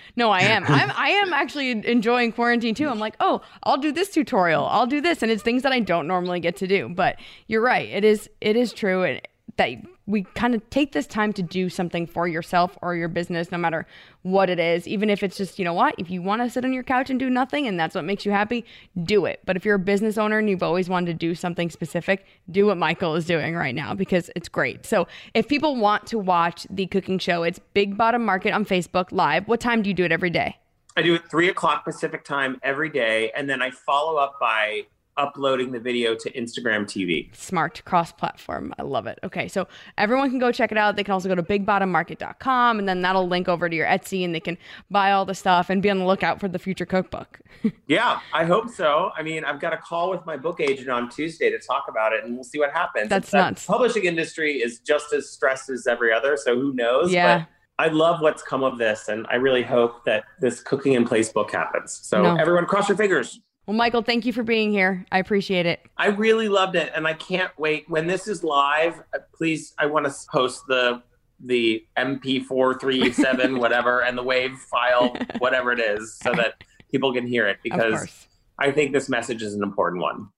[LAUGHS] no i am. I'm, i am actually enjoying quarantine too. I'm like oh i'll do this tutorial. I'll do this. And it's things that i don't normally get to do. But you're right. It is it is true. And that we kind of take this time to do something for yourself or your business no matter what it is. Even if it's just you know what if you want to sit on your couch and do nothing and that's what makes you happy do it. But if you're a business owner and you've always wanted to do something specific do what michael is doing right now because it's great. So if people want to watch the cooking show it's big bottom market on facebook live. What time do you do it every day? I do it three o'clock Pacific time every day, and then I follow up by uploading the video to Instagram TV. Smart cross platform. I love it. Okay, so everyone can go check it out. They can also go to bigbottommarket.com and then that'll link over to your Etsy and they can buy all the stuff and be on the lookout for the future cookbook. [LAUGHS] yeah, I hope so. I mean, I've got a call with my book agent on Tuesday to talk about it and we'll see what happens. That's The nuts. publishing industry is just as stressed as every other, so who knows? Yeah. But I love what's come of this, and I really hope that this cooking in place book happens. So No. everyone, cross your fingers. Well, Michael, thank you for being here. I appreciate it. I really loved it, and I can't wait when this is live. uh, Please, I want to post the the MP437 [LAUGHS] whatever and the wave file whatever it is, so that people can hear it because. I think this message is an important one.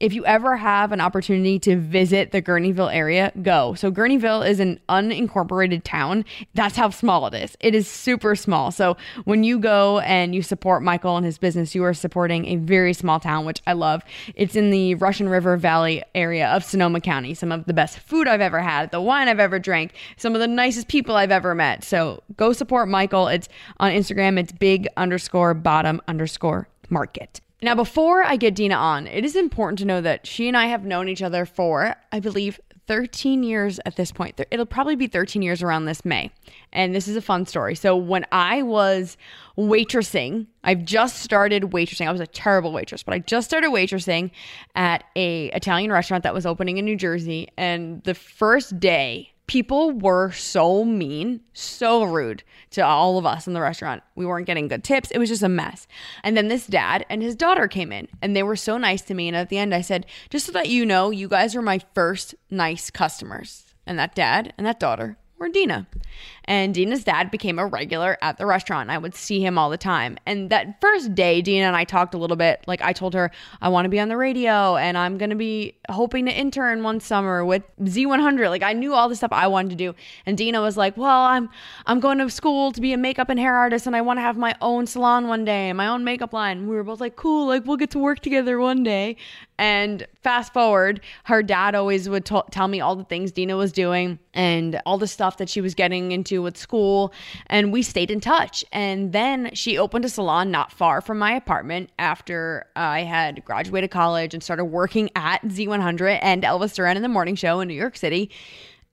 If you ever have an opportunity to visit the Guerneville area, go. So, Guerneville is an unincorporated town. That's how small it is. It is super small. So, when you go and you support Michael and his business, you are supporting a very small town, which I love. It's in the Russian River Valley area of Sonoma County. Some of the best food I've ever had, the wine I've ever drank, some of the nicest people I've ever met. So, go support Michael. It's on Instagram, it's big underscore bottom underscore market. Now, before I get Dina on, it is important to know that she and I have known each other for, I believe, 13 years at this point. It'll probably be 13 years around this May. And this is a fun story. So, when I was waitressing, I've just started waitressing. I was a terrible waitress, but I just started waitressing at a Italian restaurant that was opening in New Jersey. And the first day, people were so mean, so rude to all of us in the restaurant. We weren't getting good tips. It was just a mess. And then this dad and his daughter came in and they were so nice to me. And at the end, I said, just so that you know, you guys are my first nice customers. And that dad and that daughter were Dina. And Dina's dad became a regular at the restaurant. I would see him all the time. And that first day, Dina and I talked a little bit. Like I told her, I want to be on the radio and I'm going to be hoping to intern one summer with Z100. Like I knew all the stuff I wanted to do. And Dina was like, "Well, I'm I'm going to school to be a makeup and hair artist and I want to have my own salon one day, my own makeup line." We were both like, "Cool, like we'll get to work together one day." And fast forward, her dad always would t- tell me all the things Dina was doing and all the stuff that she was getting into with school. And we stayed in touch. And then she opened a salon not far from my apartment after I had graduated college and started working at Z100 and Elvis Duran in the morning show in New York City.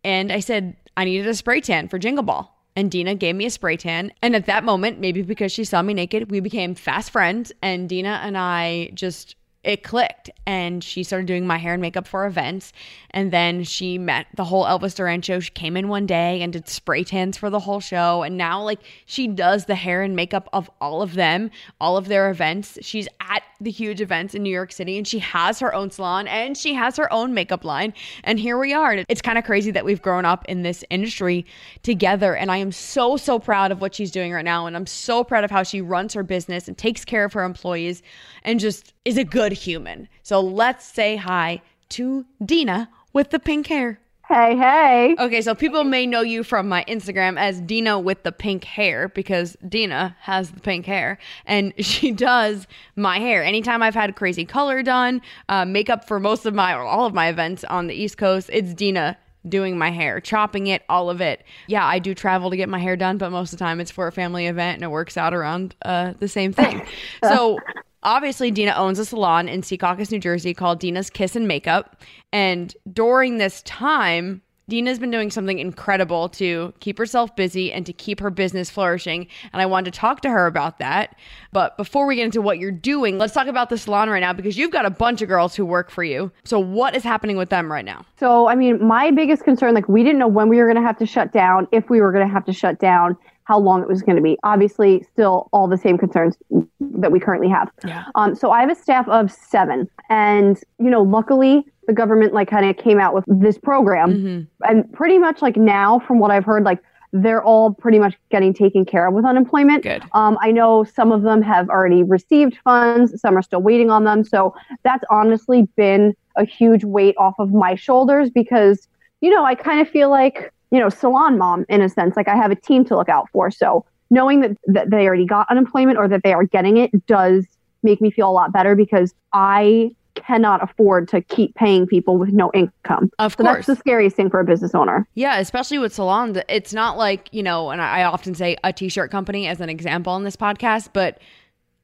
And I said, I needed a spray tan for Jingle Ball. And Dina gave me a spray tan. And at that moment, maybe because she saw me naked, we became fast friends. And Dina and I just, it clicked. And she started doing my hair and makeup for events. And then she met the whole Elvis Duran show. She came in one day and did spray tans for the whole show. And now, like, she does the hair and makeup of all of them, all of their events. She's at the huge events in New York City and she has her own salon and she has her own makeup line. And here we are. It's kind of crazy that we've grown up in this industry together. And I am so, so proud of what she's doing right now. And I'm so proud of how she runs her business and takes care of her employees and just is a good human. So let's say hi to Dina with the pink hair. Hey, hey. Okay, so people may know you from my Instagram as Dina with the pink hair because Dina has the pink hair and [LAUGHS] she does my hair. Anytime I've had crazy color done, uh, makeup for most of my or all of my events on the East Coast, it's Dina doing my hair, chopping it, all of it. Yeah, I do travel to get my hair done, but most of the time it's for a family event and it works out around uh, the same thing. [LAUGHS] so obviously Dina owns a salon in Secaucus, New Jersey called Dina's Kiss and Makeup. And during this time, Dina's been doing something incredible to keep herself busy and to keep her business flourishing. And I wanted to talk to her about that. But before we get into what you're doing, let's talk about the salon right now because you've got a bunch of girls who work for you. So, what is happening with them right now? So, I mean, my biggest concern, like, we didn't know when we were going to have to shut down, if we were going to have to shut down, how long it was going to be. Obviously, still all the same concerns that we currently have. Yeah. Um, so I have a staff of seven, and you know, luckily the government like kind of came out with this program, and pretty much like now, from what I've heard, like they're all pretty much getting taken care of with unemployment. Good. Um, I know some of them have already received funds, some are still waiting on them. So that's honestly been a huge weight off of my shoulders because you know I kind of feel like you know salon mom in a sense, like I have a team to look out for. So knowing that, that they already got unemployment or that they are getting it does make me feel a lot better because I cannot afford to keep paying people with no income. Of so course. that's the scariest thing for a business owner. Yeah, especially with salons. It's not like, you know, and I often say a t shirt company as an example in this podcast, but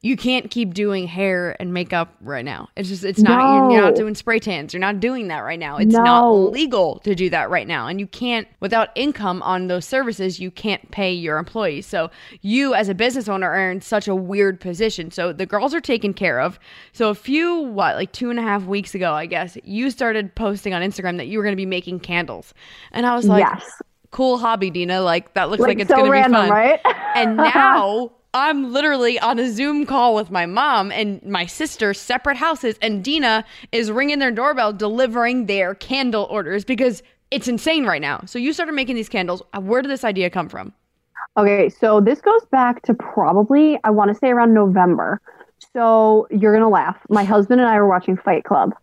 you can't keep doing hair and makeup right now. It's just it's not you're, you're not doing spray tans. You're not doing that right now. It's not legal to do that right now. And you can't without income on those services, you can't pay your employees. So you as a business owner are in such a weird position. So the girls are taken care of. So a few what, like two and a half weeks ago, I guess, you started posting on Instagram that you were gonna be making candles. And I was like Yes. Cool hobby, Dina. Like that looks like, Like, it's so gonna random, be fun. right? and [LAUGHS] now I'm literally on a Zoom call with my mom and my sister, separate houses, and Dina is ringing their doorbell delivering their candle orders because it's insane right now. So you started making these candles. Uh, Where did this idea come from? Okay, so this goes back to probably, I want to say around November. So you're going to laugh. My husband and I were watching Fight Club.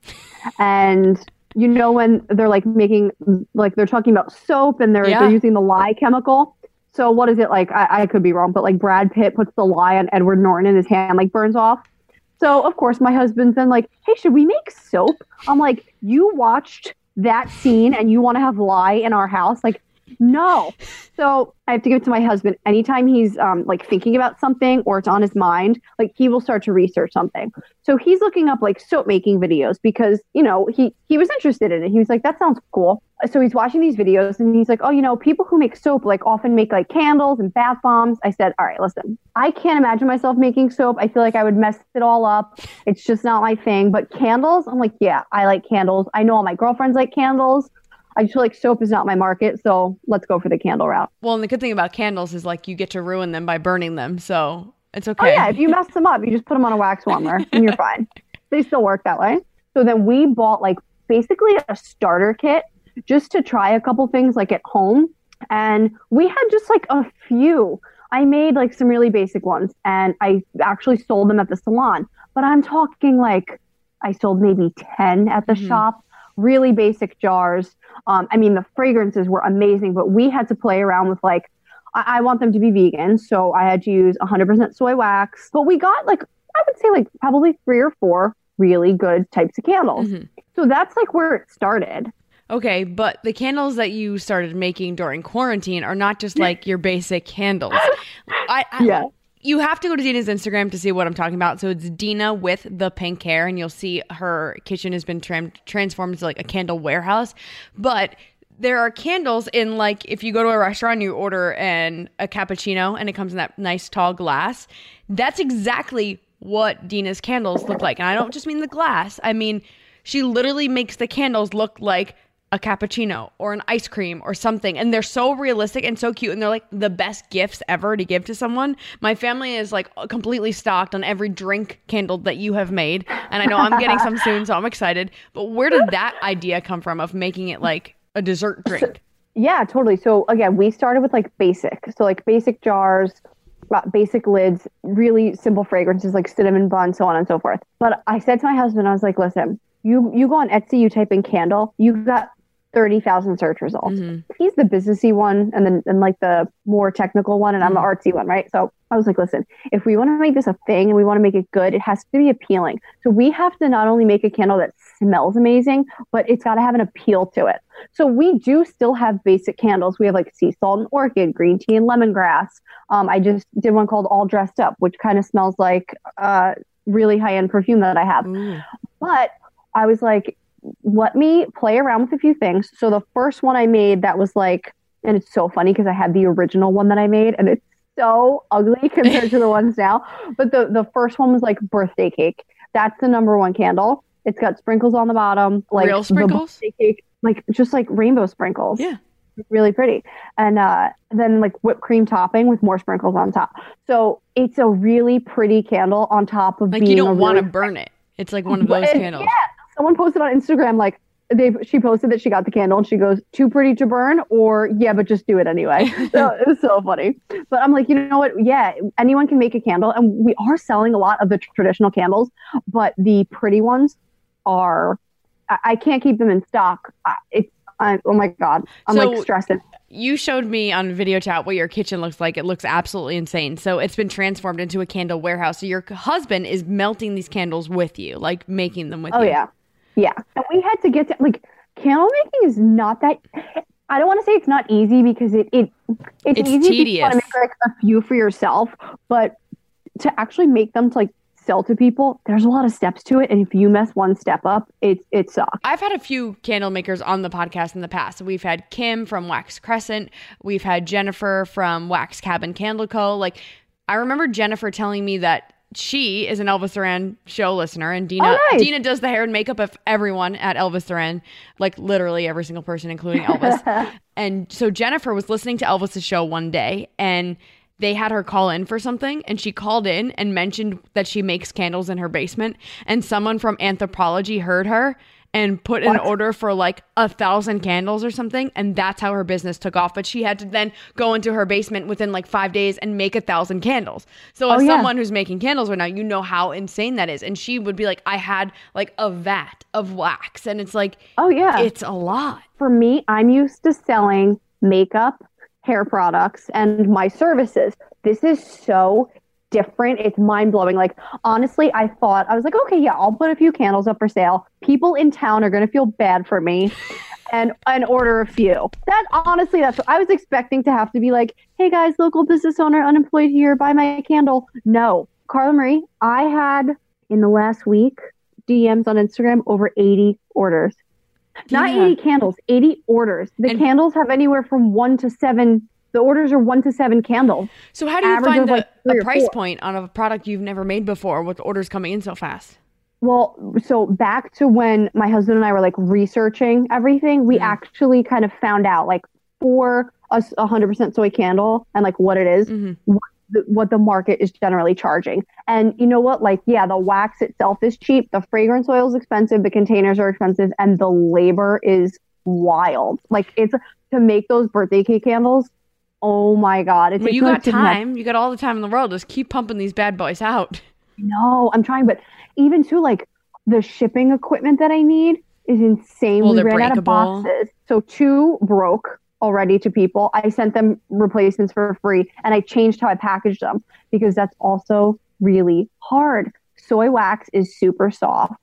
And you know, when they're like making, like they're talking about soap and they're, Yeah. they're using the lye chemical. So what is it like? I, I could be wrong, but like Brad Pitt puts the lye on Edward Norton and his hand like burns off. So of course my husband's then like, hey, should we make soap? I'm like, you watched that scene and you want to have lye in our house? Like, no. So I have to give it to my husband. Anytime he's um, like thinking about something or it's on his mind, like he will start to research something. So he's looking up like soap making videos because you know he he was interested in it. He was like, that sounds cool. So he's watching these videos and he's like, oh, you know, people who make soap like often make like candles and bath bombs. I said, all right, listen, I can't imagine myself making soap. I feel like I would mess it all up. It's just not my thing. But candles, I'm like, yeah, I like candles. I know all my girlfriends like candles. I just feel like soap is not my market, so let's go for the candle route. Well, and the good thing about candles is like you get to ruin them by burning them. So it's oh, okay. Oh yeah, if you mess them up, you just put them on a wax warmer [LAUGHS] and you're fine. They still work that way. So then we bought like basically a starter kit just to try a couple things like at home, and we had just like a few. I made like some really basic ones, and I actually sold them at the salon. But I'm talking like I sold maybe ten at the mm-hmm. shop. Really basic jars. Um, I mean, the fragrances were amazing, but we had to play around with like I, I want them to be vegan, so I had to use 100% soy wax. But we got like I would say like probably three or four really good types of candles. So that's like where it started. Okay, but the candles that you started making during quarantine are not just like your basic candles. [LAUGHS] I, I Yeah. You have to go to Dina's Instagram to see what I'm talking about. So it's Dina with the pink hair, and you'll see her kitchen has been tram- transformed into like a candle warehouse. But there are candles in like if you go to a restaurant, you order an a cappuccino, and it comes in that nice tall glass. That's exactly what Dina's candles look like, and I don't just mean the glass. I mean she literally makes the candles look like a cappuccino or an ice cream or something and they're so realistic and so cute and they're like the best gifts ever to give to someone my family is like completely stocked on every drink candle that you have made and i know i'm getting some soon so i'm excited but where did that idea come from of making it like a dessert drink Yeah, totally. So again, we started with like basic. So like basic jars, uh, basic lids, really simple fragrances like cinnamon bun, so on and so forth. But I said to my husband, I was like, listen, you you go on Etsy, you type in candle, you got thirty thousand search results. He's the businessy one, and then and like the more technical one, and I'm the artsy one, right? So I was like, listen, if we want to make this a thing and we want to make it good, it has to be appealing. So we have to not only make a candle that smells amazing, but it's got to have an appeal to it. So we do still have basic candles. We have like sea salt and orchid, green tea and lemongrass. Um, I just did one called All Dressed Up, which kind of smells like uh, really high end perfume that I have. But I was like, let me play around with a few things. So the first one I made that was like, and it's so funny because I had the original one that I made, and it's so ugly [LAUGHS] compared to the ones now. But the the first one was like birthday cake. That's the number one candle. It's got sprinkles on the bottom, like Real sprinkles? birthday cake, like just like rainbow sprinkles. Yeah. Really pretty. And uh, then like whipped cream topping with more sprinkles on top. So it's a really pretty candle on top of like you don't want to burn it it's like one of [LAUGHS] those candles Yeah, someone posted on Instagram like they she posted that she got the candle and she goes too pretty to burn or yeah, but just do it anyway. [LAUGHS] so it was so funny. But I'm like, you know what? Yeah, anyone can make a candle, and we are selling a lot of the traditional candles, but the pretty ones are. I, I can't keep them in stock. It's I, oh my god, I'm So- like stressing. you showed me on video chat what your kitchen looks like. It looks absolutely insane. So it's been transformed into a candle warehouse. So your husband is melting these candles with you, like making them with Oh you. yeah, yeah. And we had to get to like candle making is not that. I don't want to say it's not easy because it it it's, It's easy if you want tedious. to make like a few for yourself, but to actually make them to like sell to people, there's a lot of steps to it. And if you mess one step up, it it sucks. I've had a few candle makers on the podcast in the past. We've had Kim from Wax Crescent. We've had Jennifer from Wax Cabin Candle Co. Like I remember Jennifer telling me that she is an Elvis Duran show listener, and Dina. Dina does the hair and makeup of everyone at Elvis Duran, like literally every single person, including Elvis. [LAUGHS] and so Jennifer was listening to Elvis's show one day, and they had her call in for something, and she called in and mentioned that she makes candles in her basement, and someone from Anthropologie heard her and put an order for like a thousand candles or something and that's how her business took off but she had to then go into her basement within like five days and make a thousand candles so Oh, as yeah. someone who's making candles right now you know how insane that is and she would be like i had like a vat of wax and it's like Oh yeah. it's a lot For me, I'm used to selling makeup, hair products, and my services. This is so different. It's mind blowing. Like, honestly, I thought, I was like, okay, yeah, I'll put a few candles up for sale. People in town are going to feel bad for me and, and order a few. That honestly, that's what I was expecting to have to be like, hey guys, local business owner, unemployed here, buy my candle. No. Carla Marie, I had in the last week DMs on Instagram over 80 orders. Not Yeah. 80 candles, 80 orders. The And- candles have anywhere from one to seven. The orders are one to seven candles. so how do you find like, a price four. point on a product you've never made before with orders coming in so fast Well, so back to when my husband and I were like researching everything, we Mhm. actually kind of found out like for a s- a 100% soy candle and like what it is, Mhm. what, the, what the market is generally charging. And you know what? Like, yeah, the wax itself is cheap, the fragrance oil is expensive, the containers are expensive, and the labor is wild. Like, it's to make those birthday cake candles. Oh my God. It's well, you got time you got all the time in the world just keep pumping these bad boys out No, I'm trying, but even too, like the shipping equipment that I need is insane. Well, we ran out of boxes. So two broke already to people. I sent them replacements for free and I changed how I packaged them because that's also really hard. Soy wax is super soft.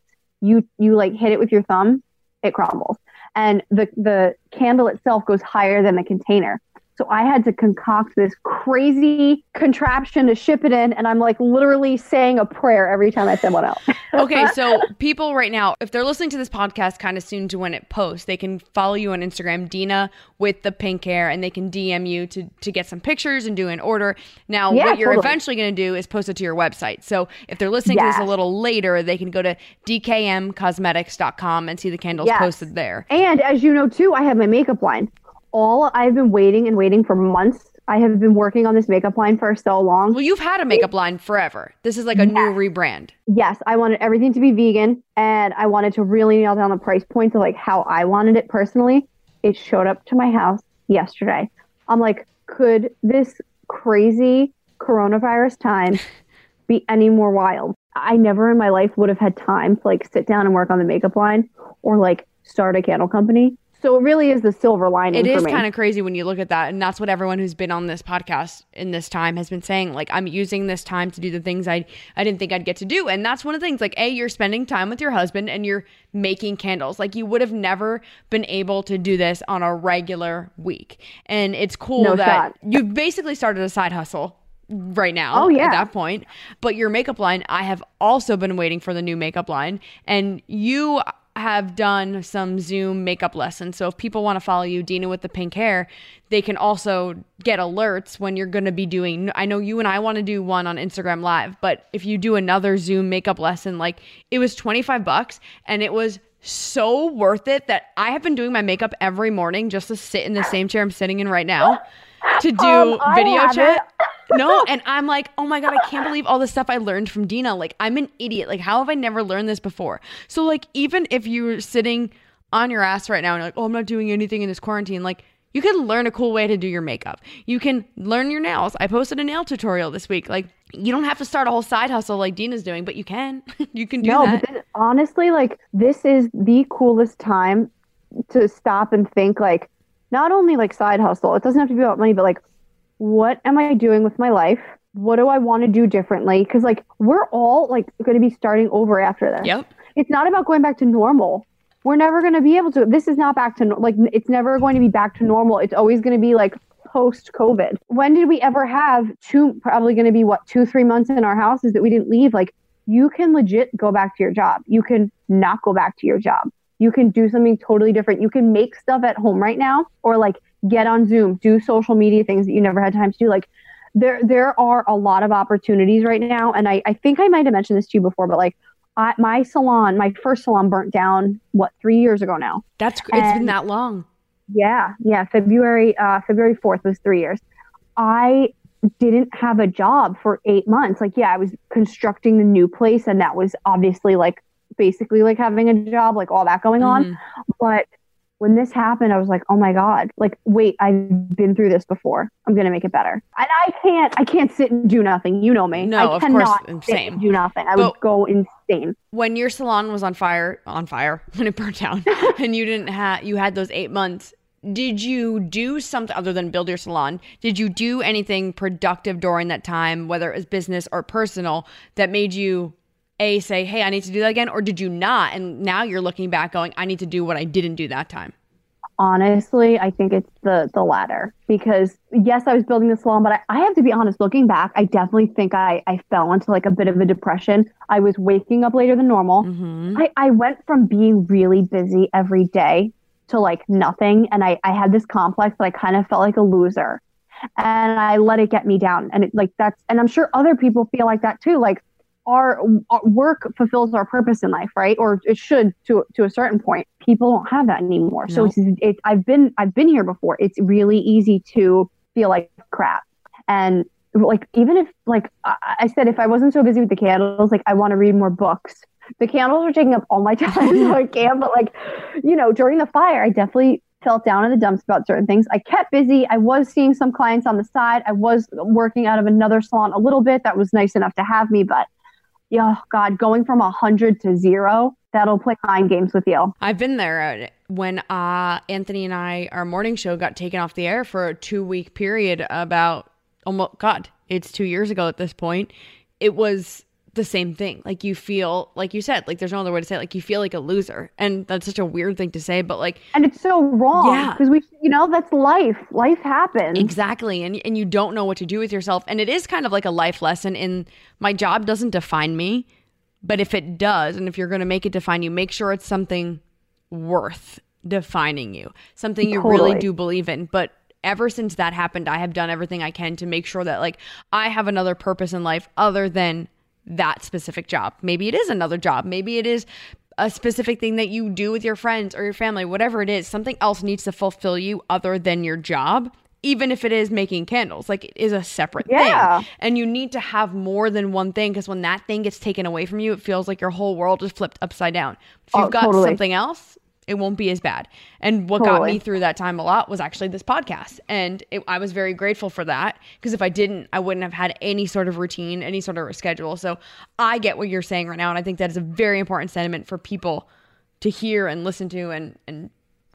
You you like hit it with your thumb, it crumbles. And the the candle itself goes higher than the container. So I had to concoct this crazy contraption to ship it in, and I'm like literally saying a prayer every time I send one out. [LAUGHS] okay, so people right now, if they're listening to this podcast kind of soon to when it posts, they can follow you on Instagram, Dina with the pink hair, and they can DM you to to get some pictures and do an order. Now, Yeah, what you're totally. eventually going to do is post it to your website. So if they're listening to this a little later, they can go to dkmcosmetics.com and see the candles Yes. posted there. And as you know too, I have my makeup line. All I've been waiting and waiting for months. I have been working on this makeup line for so long. Well, you've had a makeup line forever. This is like a new rebrand. Yes, I wanted everything to be vegan and I wanted to really nail down the price points of like how I wanted it personally. It showed up to my house yesterday. I'm like, could this crazy coronavirus time [LAUGHS] be any more wild? I never in my life would have had time to like sit down and work on the makeup line or like start a candle company. So it really is the silver lining It is kind of crazy when you look at that. And that's what everyone who's been on this podcast in this time has been saying. Like, I'm using this time to do the things I, I didn't think I'd get to do. And that's one of the things. Like, A, you're spending time with your husband and you're making candles. Like, you would have never been able to do this on a regular week. And it's cool No that shot. you've basically started a side hustle right now Oh, yeah. at that point but your makeup line i have also been waiting for the new makeup line and you have done some zoom makeup lessons. So if people want to follow you dina with the pink hair they can also get alerts when you're going to be doing i know you and i want to do one on instagram live but if you do another zoom makeup lesson like it was 25 bucks and it was so worth it that i have been doing my makeup every morning just to sit in the same chair i'm sitting in right now to do Um, video chat [LAUGHS] no, and I'm like, oh my god, I can't believe all the stuff I learned from Dina. Like, I'm an idiot. Like, how have I never learned this before? So, like, even if you're sitting on your ass right now and you're like, oh, I'm not doing anything in this quarantine, like, you can learn a cool way to do your makeup. You can learn your nails. I posted a nail tutorial this week. Like, you don't have to start a whole side hustle like Dina's doing, but you can. [LAUGHS] you can do that. no, that. but honestly, like this is the coolest time to stop and think like not only like side hustle, it doesn't have to be about money, but like what am I doing with my life? What do I want to do differently? Because like we're all like going to be starting over after this. Yep. It's not about going back to normal. We're never going to be able to. This is not back to like it's never going to be back to normal. It's always going to be like post COVID. When did we ever have two, probably going to be what, two, three months in our houses that we didn't leave? Like, you can legit go back to your job. You can not go back to your job. You can do something totally different. You can make stuff at home right now or like get on Zoom, do social media things that you never had time to do. Like, there, there are a lot of opportunities right now. And I, I think I might have mentioned this to you before, but like, I, my salon, my first salon burnt down, what, three years ago now. That's, it's been that long. Yeah, yeah. February uh, February fourth was three years. I didn't have a job for eight months. Like, yeah, I was constructing the new place, and that was obviously like basically like having a job, like all that going on. Mm-hmm. But when this happened, I was like, oh my God, like, wait, I've been through this before. I'm going to make it better. And I can't, I can't sit and do nothing. You know me. No, I of cannot course, same. do nothing. I but would go insane. When your salon was on fire, on fire, [LAUGHS] when it burnt down [LAUGHS] and you didn't have, you had those eight months, did you do something other than build your salon? Did you do anything productive during that time, whether it was business or personal, that made you a say, "Hey, I need to do that again," or did you not? And now you're looking back, going, "I need to do what I didn't do that time." Honestly, I think it's the the latter because yes, I was building the salon, but I, I have to be honest. Looking back, I definitely think I I fell into like a bit of a depression. I was waking up later than normal. Mm-hmm. I I went from being really busy every day to like nothing. And I, I had this complex that I kind of felt like a loser. And I let it get me down. And it like that's and I'm sure other people feel like that too. Like our, our work fulfills our purpose in life, right? Or it should to to a certain point. People don't have that anymore. No. So it's, it's I've been I've been here before. It's really easy to feel like crap. And like even if like I said, if I wasn't so busy with the candles, like I want to read more books the candles are taking up all my [LAUGHS] time, so I can't. But like, you know, during the fire, I definitely felt down in the dumps about certain things. I kept busy. I was seeing some clients on the side. I was working out of another salon a little bit. That was nice enough to have me, but yeah, God, going from a hundred to zero, that'll play mind games with you. I've been there uh, when uh, Anthony and I, our morning show got taken off the air for a two week period about, oh God, it's two years ago at this point. It was the same thing. Like you feel, like you said, like there's no other way to say it. Like you feel like a loser, and that's such a weird thing to say, but like, and it's so wrong. Yeah, because we, you know, that's life. Life happens. Exactly, and and you don't know what to do with yourself, and it is kind of like a life lesson. In my job doesn't define me, but if it does, and if you're going to make it define you, make sure it's something worth defining you, something you totally. really do believe in. But ever since that happened, I have done everything I can to make sure that like I have another purpose in life other than that specific job. Maybe it is another job. Maybe it is a specific thing that you do with your friends or your family, whatever it is. Something else needs to fulfill you other than your job. Even if it is making candles, like it is a separate yeah. thing. And you need to have more than one thing because when that thing gets taken away from you, it feels like your whole world is flipped upside down. If you've oh, got totally. something else, it won't be as bad. And what totally. got me through that time a lot was actually this podcast. And it, I was very grateful for that because if I didn't, I wouldn't have had any sort of routine, any sort of schedule. So I get what you're saying right now. And I think that is a very important sentiment for people to hear and listen to and, and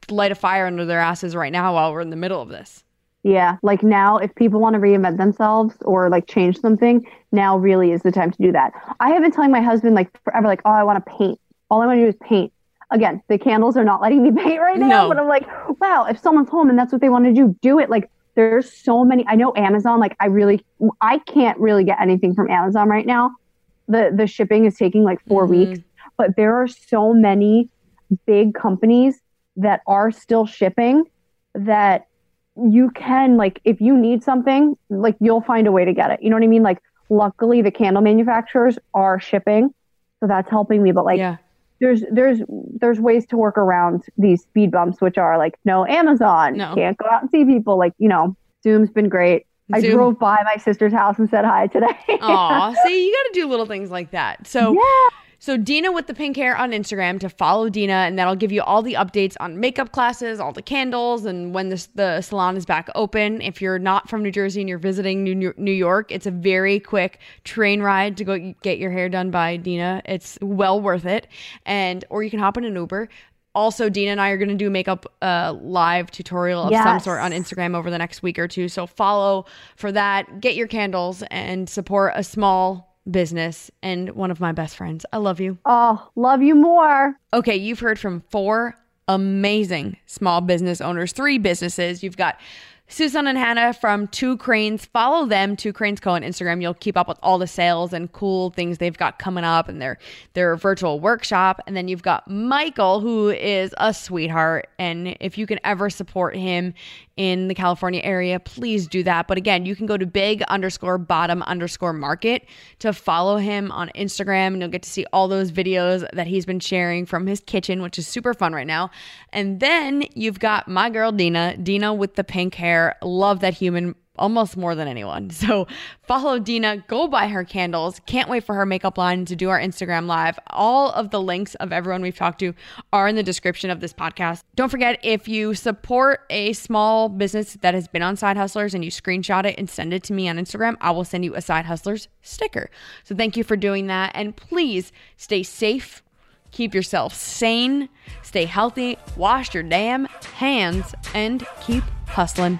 light a fire under their asses right now while we're in the middle of this. Yeah, like now, if people want to reinvent themselves or like change something, now really is the time to do that. I have been telling my husband like forever, like, oh, I want to paint. All I want to do is paint again, the candles are not letting me [LAUGHS] paint right now, no. but I'm like, wow, if someone's home and that's what they want to do, do it. Like there's so many. I know Amazon. Like I really, I can't really get anything from Amazon right now. The the shipping is taking like 4 mm-hmm. weeks, but there are so many big companies that are still shipping that you can like if you need something like you'll find a way to get it you know what i mean like luckily the candle manufacturers are shipping so that's helping me but like yeah there's there's there's ways to work around these speed bumps, which are like no Amazon, no. can't go out and see people. Like you know, Zoom's been great. Zoom. I drove by my sister's house and said hi today. Aw, [LAUGHS] see, you got to do little things like that. So yeah. So Dina with the pink hair on Instagram to follow Dina, and that'll give you all the updates on makeup classes, all the candles, and when the, the salon is back open. If you're not from New Jersey and you're visiting New, New York, it's a very quick train ride to go get your hair done by Dina. It's well worth it, and or you can hop in an Uber also dina and i are going to do a makeup uh, live tutorial of yes. some sort on instagram over the next week or two so follow for that get your candles and support a small business and one of my best friends. I love you. Oh, love you more. Okay, you've heard from four amazing small business owners, three businesses. You've got Susan and Hannah from Two Cranes. Follow them, Two Cranes Co. on Instagram. You'll keep up with all the sales and cool things they've got coming up and their their virtual workshop. And then you've got Michael, who is a sweetheart. And if you can ever support him in the California area, please do that. But again, you can go to big underscore bottom underscore market to follow him on Instagram and you'll get to see all those videos that he's been sharing from his kitchen, which is super fun right now. And then you've got my girl Dina, Dina with the pink hair. Love that human almost more than anyone. [LAUGHS] So follow Dina, go buy her candles. Can't wait for her makeup line to do our Instagram live. All of the links of everyone we've talked to are in the description of this podcast. Don't forget if you support a small business that has been on Side Hustlers and you screenshot it and send it to me on Instagram, I will send you a Side Hustlers sticker. So thank you for doing that and please stay safe. Keep yourself sane, stay healthy, wash your damn hands, and keep hustling.